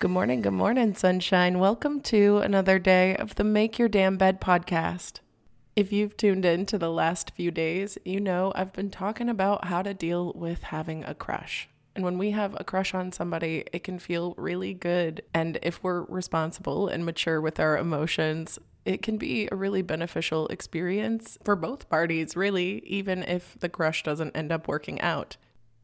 Good morning, good morning, sunshine. Welcome to another day of the Make Your Damn Bed podcast. If you've tuned in to the last few days, you know I've been talking about how to deal with having a crush. And when we have a crush on somebody, it can feel really good. And if we're responsible and mature with our emotions, it can be a really beneficial experience for both parties, really, even if the crush doesn't end up working out.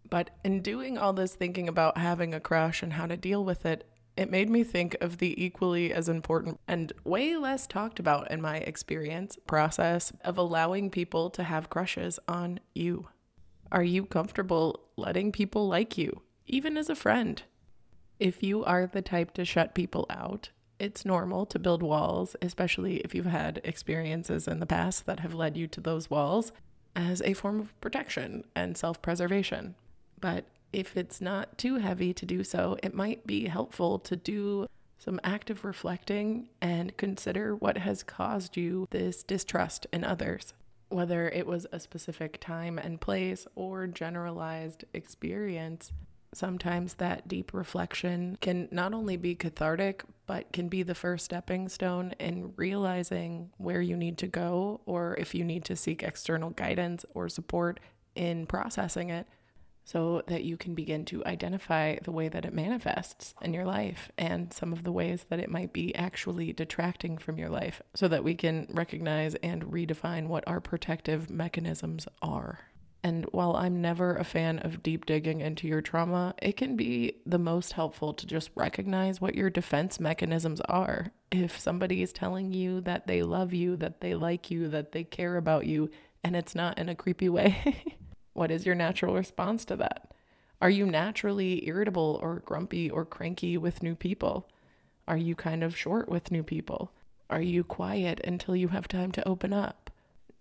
But in doing all this thinking about having a crush and how to deal with it, it made me think of the equally as important and way less talked about in my experience process of allowing people to have crushes on you. Are you comfortable letting people like you, even as a friend? If you are the type to shut people out, it's normal to build walls, especially if you've had experiences in the past that have led you to those walls as a form of protection and self preservation. But if it's not too heavy to do so, it might be helpful to do some active reflecting and consider what has caused you this distrust in others. Whether it was a specific time and place or generalized experience, sometimes that deep reflection can not only be cathartic, but can be the first stepping stone in realizing where you need to go or if you need to seek external guidance or support in processing it so that you can begin to identify the way that it manifests in your life and some of the ways that it might be actually detracting from your life so that we can recognize and redefine what our protective mechanisms are. And while I'm never a fan of deep digging into your trauma, it can be the most helpful to just recognize what your defense mechanisms are. If somebody is telling you that they love you, that they like you, that they care about you, and it's not in a creepy way, What is your natural response to that? Are you naturally irritable or grumpy or cranky with new people? Are you kind of short with new people? Are you quiet until you have time to open up?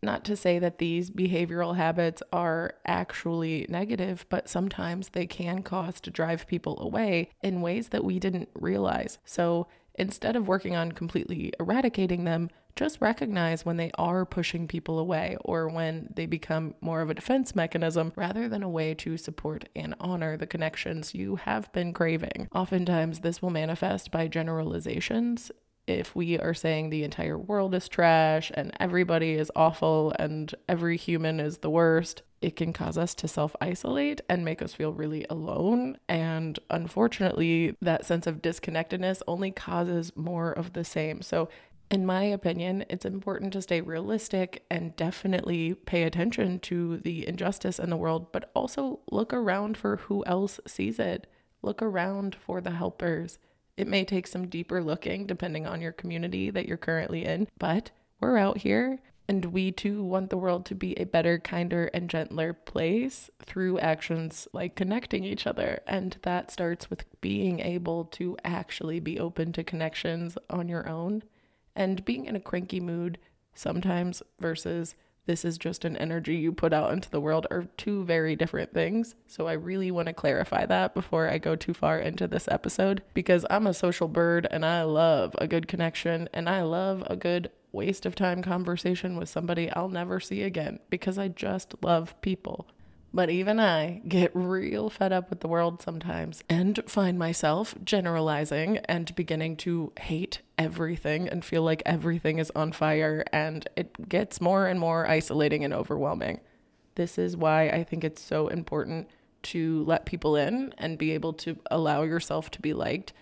Not to say that these behavioral habits are actually negative, but sometimes they can cause to drive people away in ways that we didn't realize. So instead of working on completely eradicating them, just recognize when they are pushing people away or when they become more of a defense mechanism rather than a way to support and honor the connections you have been craving. Oftentimes, this will manifest by generalizations if we are saying the entire world is trash and everybody is awful and every human is the worst, it can cause us to self isolate and make us feel really alone. And unfortunately, that sense of disconnectedness only causes more of the same. So, in my opinion, it's important to stay realistic and definitely pay attention to the injustice in the world, but also look around for who else sees it. Look around for the helpers it may take some deeper looking depending on your community that you're currently in, but we're out here and we too want the world to be a better, kinder, and gentler place through actions like connecting each other. And that starts with being able to actually be open to connections on your own and being in a cranky mood sometimes versus this is just an energy you put out into the world are two very different things. So I really want to clarify that before I go too far into this episode because I'm a social bird and I love a good connection and I love a good waste of time conversation with somebody I'll never see again because I just love people. But even I get real fed up with the world sometimes and find myself generalizing and beginning to hate everything and feel like everything is on fire. And it gets more and more isolating and overwhelming. This is why I think it's so important to let people in and be able to allow yourself to be liked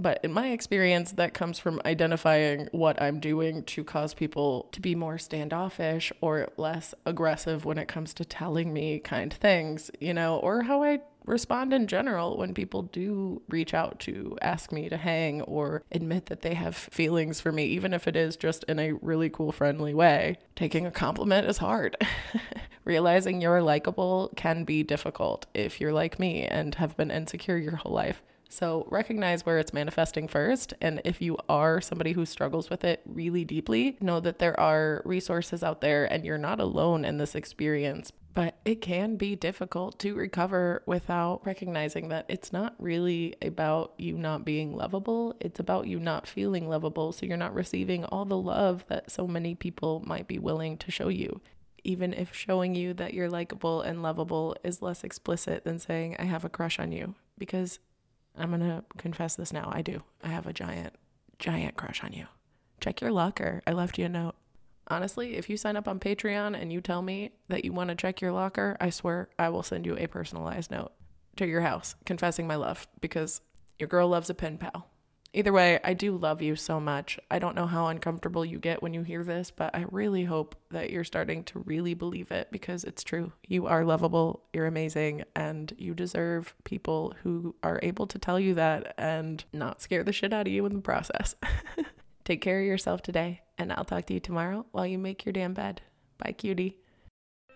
but in my experience, that comes from identifying what I'm doing to cause people to be more standoffish or less aggressive when it comes to telling me kind things, you know, or how I respond in general when people do reach out to ask me to hang or admit that they have feelings for me, even if it is just in a really cool, friendly way. Taking a compliment is hard. Realizing you're likable can be difficult if you're like me and have been insecure your whole life. So recognize where it's manifesting first. And if you are somebody who struggles with it really deeply, know that there are resources out there and you're not alone in this experience. But it can be difficult to recover without recognizing that it's not really about you not being lovable. It's about you not feeling lovable. So you're not receiving all the love that so many people might be willing to show you even if showing you that you're likable and lovable is less explicit than saying, I have a crush on you. Because I'm going to confess this now. I do. I have a giant, giant crush on you. Check your locker. I left you a note. Honestly, if you sign up on Patreon and you tell me that you want to check your locker, I swear I will send you a personalized note to your house confessing my love because your girl loves a pen pal. Either way, I do love you so much. I don't know how uncomfortable you get when you hear this, but I really hope that you're starting to really believe it because it's true. You are lovable, you're amazing, and you deserve people who are able to tell you that and not scare the shit out of you in the process. Take care of yourself today, and I'll talk to you tomorrow while you make your damn bed. Bye, cutie.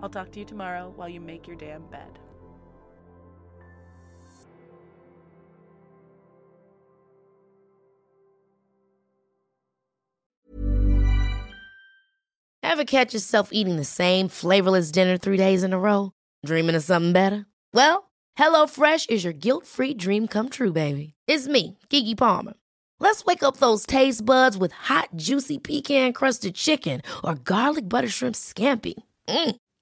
I'll talk to you tomorrow while you make your damn bed. Ever catch yourself eating the same flavorless dinner three days in a row? Dreaming of something better? Well, HelloFresh is your guilt free dream come true, baby. It's me, Keke Palmer. Let's wake up those taste buds with hot, juicy pecan crusted chicken or garlic butter shrimp scampi. Mm.